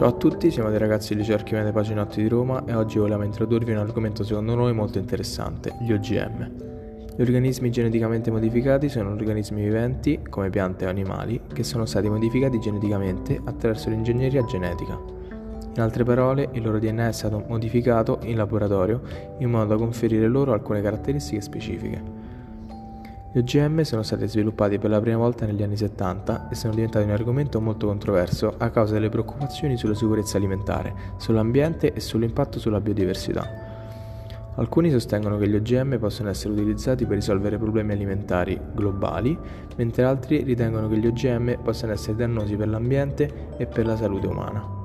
Ciao a tutti, siamo dei ragazzi del liceo Archimede Paginotti di Roma e oggi vogliamo introdurvi un argomento secondo noi molto interessante, gli OGM. Gli organismi geneticamente modificati sono organismi viventi, come piante o animali, che sono stati modificati geneticamente attraverso l'ingegneria genetica. In altre parole, il loro DNA è stato modificato in laboratorio in modo da conferire loro alcune caratteristiche specifiche. Gli OGM sono stati sviluppati per la prima volta negli anni 70 e sono diventati un argomento molto controverso a causa delle preoccupazioni sulla sicurezza alimentare, sull'ambiente e sull'impatto sulla biodiversità. Alcuni sostengono che gli OGM possono essere utilizzati per risolvere problemi alimentari globali, mentre altri ritengono che gli OGM possano essere dannosi per l'ambiente e per la salute umana.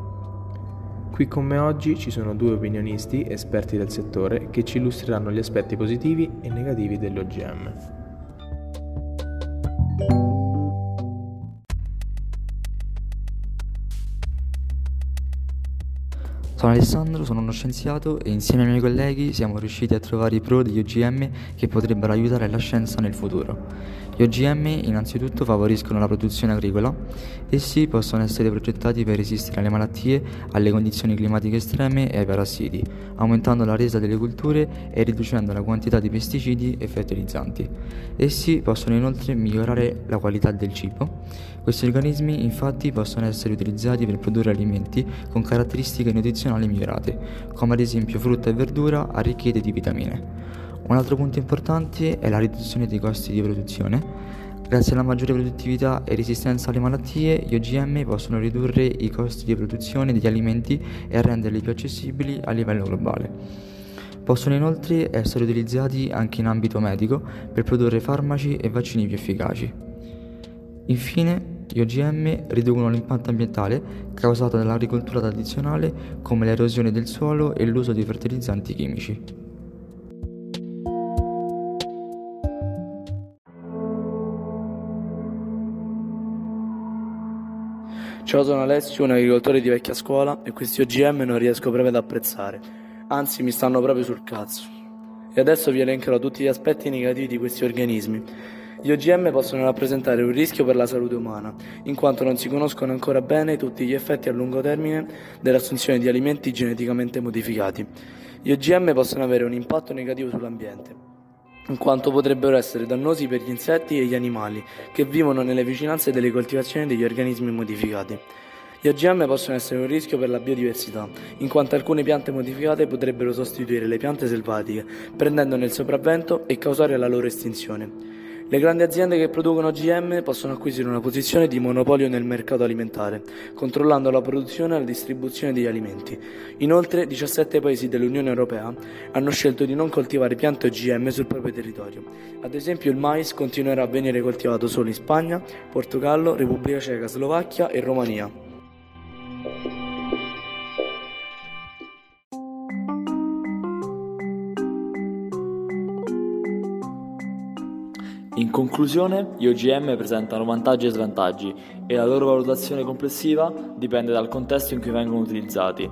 Qui con me oggi ci sono due opinionisti, esperti del settore, che ci illustreranno gli aspetti positivi e negativi degli Sono Alessandro, sono uno scienziato e insieme ai miei colleghi siamo riusciti a trovare i pro degli OGM che potrebbero aiutare la scienza nel futuro. Gli OGM innanzitutto favoriscono la produzione agricola, essi possono essere progettati per resistere alle malattie, alle condizioni climatiche estreme e ai parassiti, aumentando la resa delle culture e riducendo la quantità di pesticidi e fertilizzanti. Essi possono inoltre migliorare la qualità del cibo. Questi organismi infatti possono essere utilizzati per produrre alimenti con caratteristiche nutrizionali migliorate, come ad esempio frutta e verdura arricchite di vitamine. Un altro punto importante è la riduzione dei costi di produzione. Grazie alla maggiore produttività e resistenza alle malattie, gli OGM possono ridurre i costi di produzione degli alimenti e renderli più accessibili a livello globale. Possono inoltre essere utilizzati anche in ambito medico per produrre farmaci e vaccini più efficaci. Infine, gli OGM riducono l'impatto ambientale causato dall'agricoltura tradizionale come l'erosione del suolo e l'uso di fertilizzanti chimici. Ciao, sono Alessio, un agricoltore di vecchia scuola e questi OGM non riesco proprio ad apprezzare, anzi mi stanno proprio sul cazzo. E adesso vi elencherò tutti gli aspetti negativi di questi organismi. Gli OGM possono rappresentare un rischio per la salute umana, in quanto non si conoscono ancora bene tutti gli effetti a lungo termine dell'assunzione di alimenti geneticamente modificati. Gli OGM possono avere un impatto negativo sull'ambiente in quanto potrebbero essere dannosi per gli insetti e gli animali che vivono nelle vicinanze delle coltivazioni degli organismi modificati. Gli OGM possono essere un rischio per la biodiversità, in quanto alcune piante modificate potrebbero sostituire le piante selvatiche, prendendone il sopravvento e causare la loro estinzione. Le grandi aziende che producono GM possono acquisire una posizione di monopolio nel mercato alimentare, controllando la produzione e la distribuzione degli alimenti. Inoltre, 17 paesi dell'Unione Europea hanno scelto di non coltivare piante OGM sul proprio territorio. Ad esempio, il mais continuerà a venire coltivato solo in Spagna, Portogallo, Repubblica Ceca, Slovacchia e Romania. In conclusione, gli OGM presentano vantaggi e svantaggi e la loro valutazione complessiva dipende dal contesto in cui vengono utilizzati.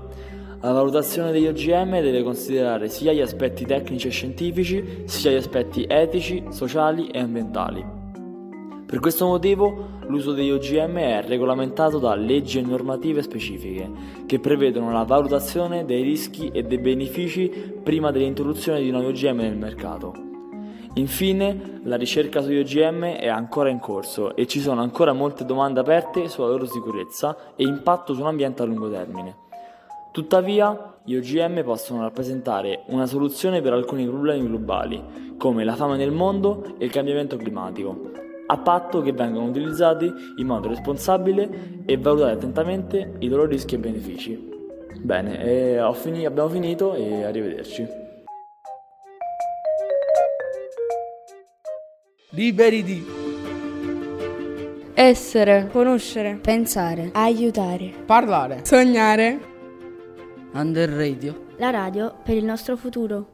La valutazione degli OGM deve considerare sia gli aspetti tecnici e scientifici, sia gli aspetti etici, sociali e ambientali. Per questo motivo l'uso degli OGM è regolamentato da leggi e normative specifiche che prevedono la valutazione dei rischi e dei benefici prima dell'introduzione di nuovi OGM nel mercato. Infine, la ricerca sugli OGM è ancora in corso e ci sono ancora molte domande aperte sulla loro sicurezza e impatto sull'ambiente a lungo termine. Tuttavia, gli OGM possono rappresentare una soluzione per alcuni problemi globali, come la fame nel mondo e il cambiamento climatico, a patto che vengano utilizzati in modo responsabile e valutati attentamente i loro rischi e benefici. Bene, eh, fini- abbiamo finito e arrivederci. Liberi di essere, conoscere, pensare, aiutare, parlare, sognare. Under Radio. La radio per il nostro futuro.